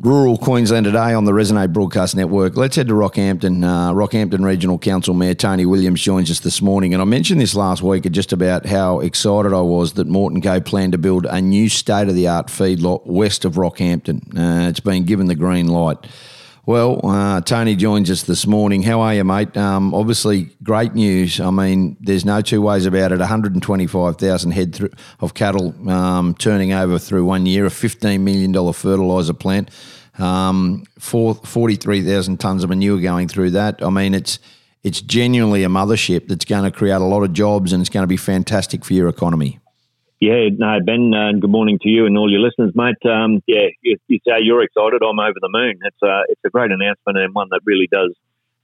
Rural Queensland today on the Resonate Broadcast Network. Let's head to Rockhampton. Uh, Rockhampton Regional Council Mayor Tony Williams joins us this morning. And I mentioned this last week just about how excited I was that Mort and Co planned to build a new state of the art feedlot west of Rockhampton. Uh, it's been given the green light. Well, uh, Tony joins us this morning. How are you, mate? Um, obviously, great news. I mean, there's no two ways about it. 125,000 head th- of cattle um, turning over through one year, a $15 million fertiliser plant, um, 43,000 tonnes of manure going through that. I mean, it's it's genuinely a mothership that's going to create a lot of jobs and it's going to be fantastic for your economy. Yeah, no, Ben, uh, good morning to you and all your listeners, mate. Um, yeah, you, you, say you're excited. I'm over the moon. It's a, it's a great announcement and one that really does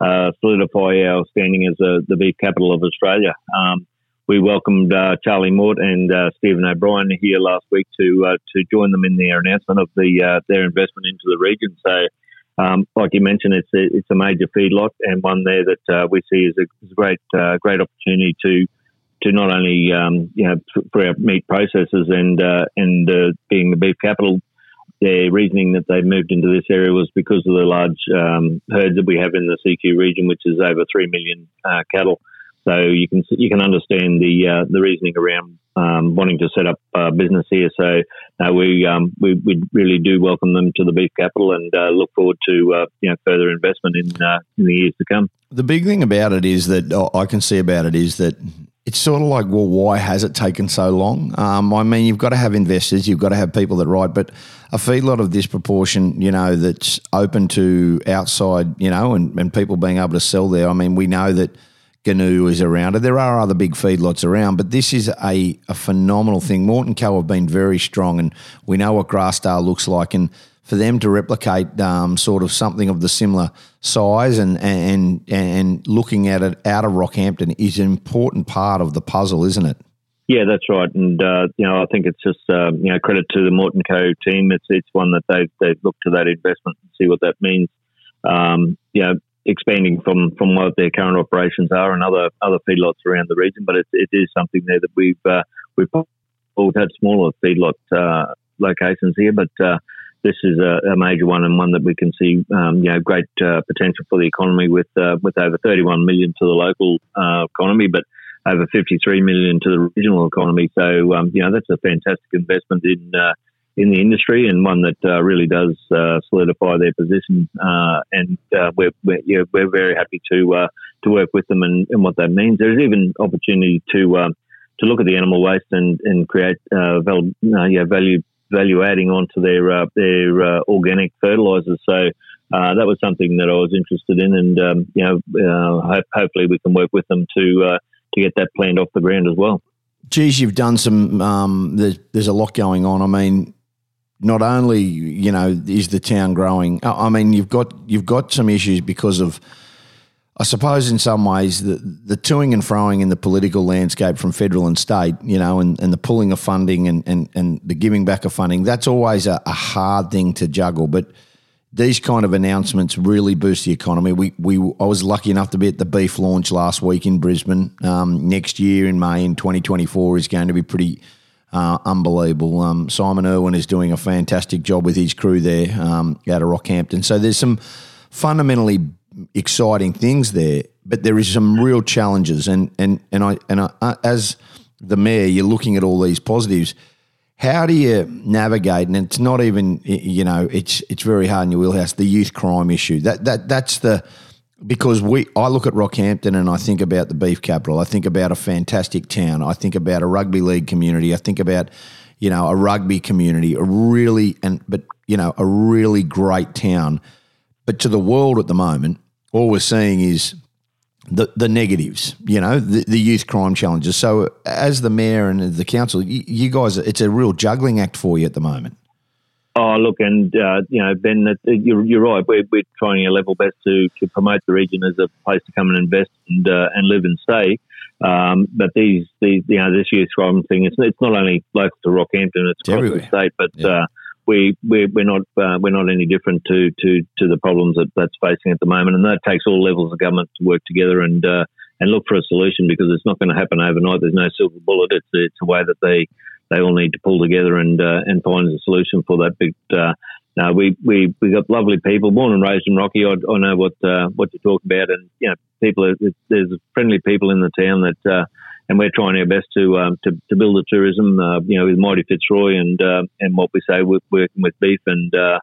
uh, solidify our standing as a, the beef capital of Australia. Um, we welcomed uh, Charlie Mort and uh, Stephen O'Brien here last week to uh, to join them in their announcement of the uh, their investment into the region. So, um, like you mentioned, it's a, it's a major feedlot and one there that we see as a, a great great opportunity to to not only um, you know for our meat processors and uh, and uh, being the beef capital, their reasoning that they moved into this area was because of the large um, herds that we have in the CQ region, which is over three million uh, cattle. So you can you can understand the uh, the reasoning around um, wanting to set up uh, business here. So uh, we, um, we we really do welcome them to the beef capital and look forward to you know further investment in in the years to come. The big thing about it is that I can see about it is that it's sort of like, well, why has it taken so long? Um, I mean, you've got to have investors, you've got to have people that write, but a feedlot of this proportion, you know, that's open to outside, you know, and, and people being able to sell there. I mean, we know that Goonoo is around, and there are other big feedlots around, but this is a, a phenomenal thing. Mort and Co have been very strong, and we know what Grassdale looks like, and for them to replicate um, sort of something of the similar size and, and and looking at it out of Rockhampton is an important part of the puzzle, isn't it? Yeah, that's right, and uh, you know I think it's just uh, you know credit to the Mort and Co team. It's it's one that they've they've looked to that investment and see what that means. Um, you know, expanding from from what their current operations are and other other feedlots around the region, but it, it is something there that we've uh, we've all had smaller feedlot uh, locations here, but uh, this is a, a, major one and one that we can see, um, you know, great uh, potential for the economy with uh, with over 31 million to the local uh, economy, but over 53 million to the regional economy. So, um, you know, that's a fantastic investment in uh, in the industry and one that uh, really does uh, solidify their position. and we're we're, we're, very happy to to work with them and, and, what that means. There's even opportunity to to look at the animal waste and and create val- yeah, value value adding onto their uh, their uh, organic fertilizers. So uh, that was something that I was interested in, and um, you know, hope, hopefully we can work with them to to get that plant off the ground as well. Geez, you've done some. Um, there's, there's a lot going on. I mean, not only you know is the town growing. I mean, you've got you've got some issues because of I suppose in some ways the, the toing and froing in the political landscape from federal and state, you know, and, and the pulling of funding and, and, and the giving back of funding, that's always a, a hard thing to juggle. But these kind of announcements really boost the economy. We, we I was lucky enough to be at the beef launch last week in Brisbane. Um, next year in May in 2024 is going to be pretty uh, unbelievable. Um, Simon Irwin is doing a fantastic job with his crew there um, out of Rockhampton. So there's some fundamentally exciting things there, but there is some real challenges. And and and I and I, uh, as the mayor, you're looking at all these positives. How do you navigate? And it's not even you know it's it's very hard in your wheelhouse. The youth crime issue that that that's the because we I look at Rockhampton and I think about the beef capital. I think about a fantastic town. I think about a rugby league community. I think about you know a rugby community, a really and but you know a really great town. But to the world at the moment, all we're seeing is the the negatives, you know, the, the youth crime challenges. So, as the mayor and the council, you, you, guys, it's a real juggling act for you at the moment. Oh, look, and uh, you know, Ben, you're, you're right. We're, we're trying our level best to, to promote the region as a place to come and invest and uh, and live and stay. Um, but these, these, you know, this youth crime thing, it's, it's not only local to Rockhampton, it's across the state, but yeah. uh, we we're, we're not uh, we're not any different to, to, to the problems that that's facing at the moment, and that takes all levels of government to work together and uh, and look for a solution because it's not going to happen overnight. There's no silver bullet. It's it's a way that they they all need to pull together and uh, and find a solution for that. But uh, no, we we we got lovely people, born and raised in Rocky. I, I know what uh, what you talk about, and you know, people. Are, there's friendly people in the town that, uh, and we're trying our best to um, to, to build the tourism. Uh, you know, with Mighty Fitzroy and uh, and what we say we're working with beef, and uh,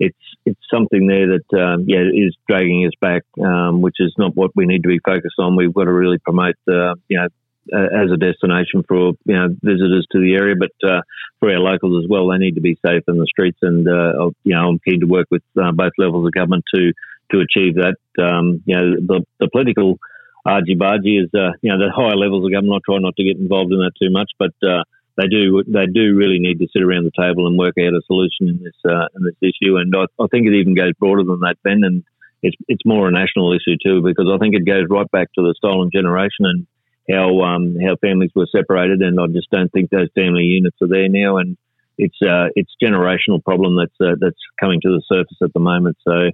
it's it's something there that um, yeah is dragging us back, um, which is not what we need to be focused on. We've got to really promote uh, you know as a destination for you know visitors to the area, but uh, for our locals as well. They need to be safe in the streets, and uh, you know I'm keen to work with uh, both levels of government to to achieve that. Um, you know the, the political argy bargy is uh, you know the higher levels of government. I try not to get involved in that too much, but uh, they do they do really need to sit around the table and work out a solution in this in this issue. And I, I think it even goes broader than that, Ben, and it's it's more a national issue too because I think it goes right back to the stolen generation and how um, how families were separated, and I just don't think those family units are there now. And it's uh, it's generational problem that's uh, that's coming to the surface at the moment. So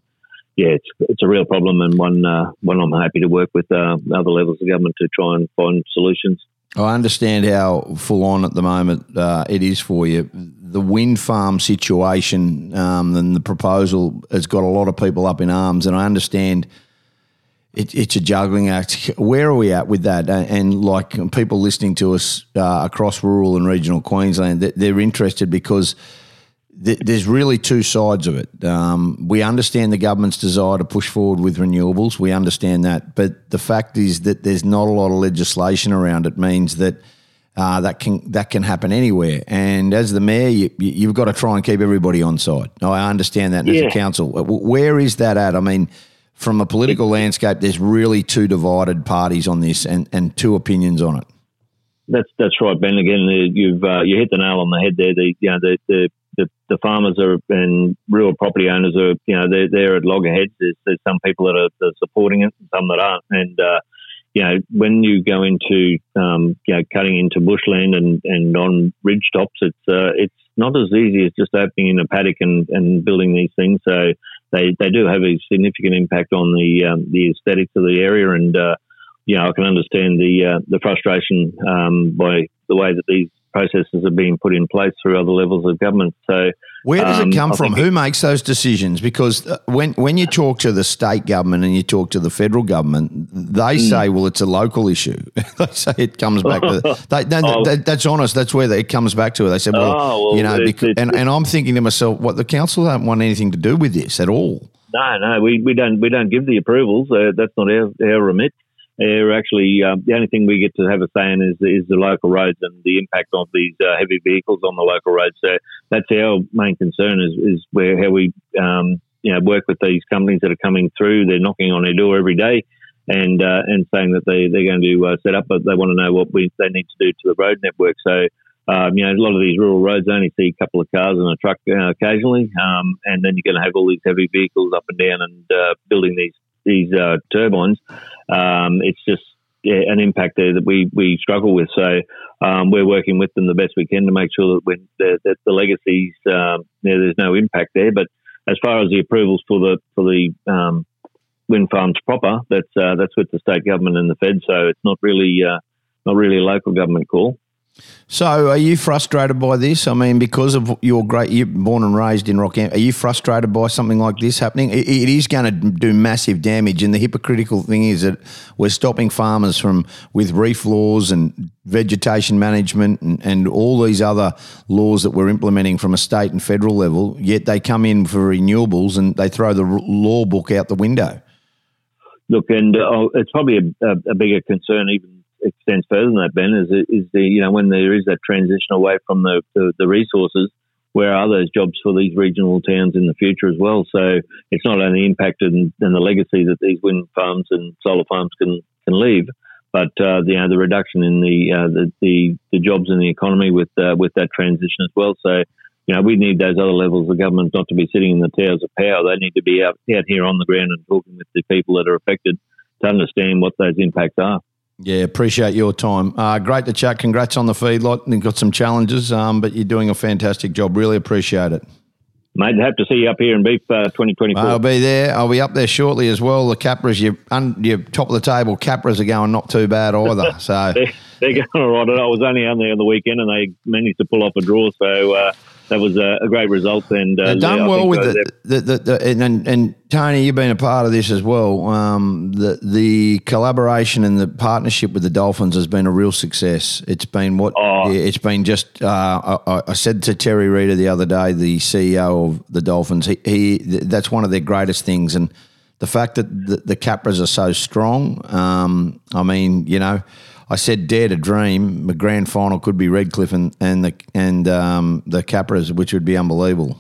yeah, it's it's a real problem, and one uh, one I'm happy to work with uh, other levels of government to try and find solutions. I understand how full on at the moment uh, it is for you. The wind farm situation um, and the proposal has got a lot of people up in arms, and I understand it, it's a juggling act. Where are we at with that? And like people listening to us uh, across rural and regional Queensland, they're interested because there's really two sides of it. Um, we understand the government's desire to push forward with renewables. We understand that, but the fact is that there's not a lot of legislation around it. Means that uh, that can that can happen anywhere. And as the mayor, you, have got to try and keep everybody on side. I understand that. Yeah. As a council, where is that at? I mean from a political landscape, there's really two divided parties on this and, and two opinions on it. That's that's right, Ben. Again, you've uh, you hit the nail on the head there. The you know the the, the, the farmers are and rural property owners are you know they're, they're at loggerheads. There's, there's some people that are, supporting it, and some that aren't. And uh, you know when you go into um, you know cutting into bushland and, and on ridge tops, it's uh, it's not as easy as just opening in a paddock and, and building these things. So they, they do have a significant impact on the um, the aesthetics of the area, and uh, you know I can understand the uh, the frustration um, by the way that these processes are being put in place through other levels of government. So, where does um, it come from? Who makes those decisions? Because uh, when when you talk to the state government and you talk to the federal government, they mm. say, "Well, it's a local issue." they say it comes back to they, they, oh. they, that's honest. That's where it comes back to. They said, "Well, oh, well you know," it's, because, it's, and, and I'm thinking to myself, "What the council don't want anything to do with this at all." No, no, we, we don't we don't give the approvals. Uh, that's not our, our remit are actually uh, the only thing we get to have a say in is, is the local roads and the impact of these uh, heavy vehicles on the local roads. So that's our main concern is, is where how we um, you know work with these companies that are coming through. They're knocking on our door every day and uh, and saying that they they're going to uh, set up, but they want to know what we they need to do to the road network. So. Um, you know, a lot of these rural roads only see a couple of cars and a truck uh, occasionally, um, and then you're going to have all these heavy vehicles up and down and uh, building these these uh, turbines, um, it's just an impact there that we, we struggle with. So um, we're working with them the best we can to make sure that when the, that the legacies um, there's no impact there. But as far as the approvals for the for the um, wind farms proper, that's uh, that's with the state government and the Fed. So it's not really uh, not really a local government call. So, are you frustrated by this? I mean, because of your great, you're born and raised in Rockham. Are you frustrated by something like this happening? it, it is going to do massive damage, and the hypocritical thing is that we're stopping farmers from with reef laws and vegetation management and, and all these other laws that we're implementing from a state and federal level. Yet they come in for renewables and they throw the law book out the window. Look, and uh, it's probably a, a bigger concern even extends further than that, Ben, is is the you know when there is that transition away from the, the, the resources, where are those jobs for these regional towns in the future as well? So it's not only impacted in, in the legacy that these wind farms and solar farms can can leave, but uh, the you know, the reduction in the, uh, the, the the jobs in the economy with uh, with that transition as well. So you know we need those other levels of government not to be sitting in the towers of power. They need to be out out here on the ground and talking with the people that are affected to understand what those impacts are. Yeah, appreciate your time. Uh, great to chat. Congrats on the feedlot. You've got some challenges, um, but you're doing a fantastic job. Really appreciate it. Mate, have to see you up here in Beef uh, 2024. I'll be there. I'll be up there shortly as well. The Capras, you're, un, you're top of the table. Capras are going not too bad either. So they're, they're, going all right. I was only on there on the weekend and they managed to pull off a draw. So, uh, that was a, a great result. And uh, done well with the, the, the, the and, and and Tony, you've been a part of this as well. Um, the the collaboration and the partnership with the Dolphins has been a real success. It's been what Oh. yeah, it's been just. Uh, I, I said to Terry Reader the other day, the CEO of the Dolphins, he, he that's one of their greatest things, and the fact that the, the Capras are so strong. Um, I mean, you know. I said, dare to dream. The grand final could be Redcliffe and, and the and um, the Capras, which would be unbelievable.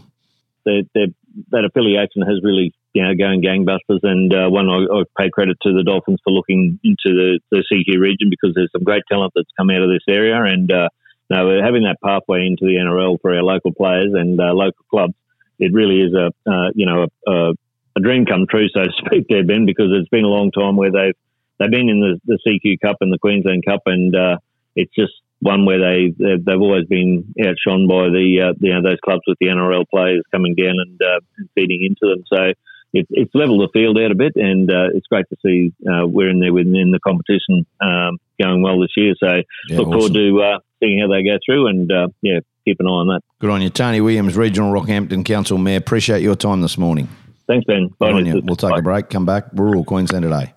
their, their, that affiliation has really you know going gangbusters. And uh, one I, I pay credit to the Dolphins for looking into the, the CQ region because there's some great talent that's come out of this area, and uh, we're having that pathway into the NRL for our local players and uh, local clubs. It really is a uh, you know a, a, a dream come true, so to speak, there, Ben, because it's been a long time where they've they've been in the, the CQ Cup and the Queensland Cup, and uh, it's just one where they they've, they've always been outshone by the uh, you know those clubs with the NRL players coming down and, uh, feeding into them. So it's it's leveled the field out a bit, and uh, it's great to see uh, we're in there within the competition um, going well this year. So Yeah, look forward to uh, seeing how they go through, and uh, yeah, keep an eye on that. Good on you, Tony Williams, Regional Rockhampton Council Mayor. Appreciate your time this morning. Thanks, Ben. You. We'll take Bye. a break. Come back. Rural Queensland today.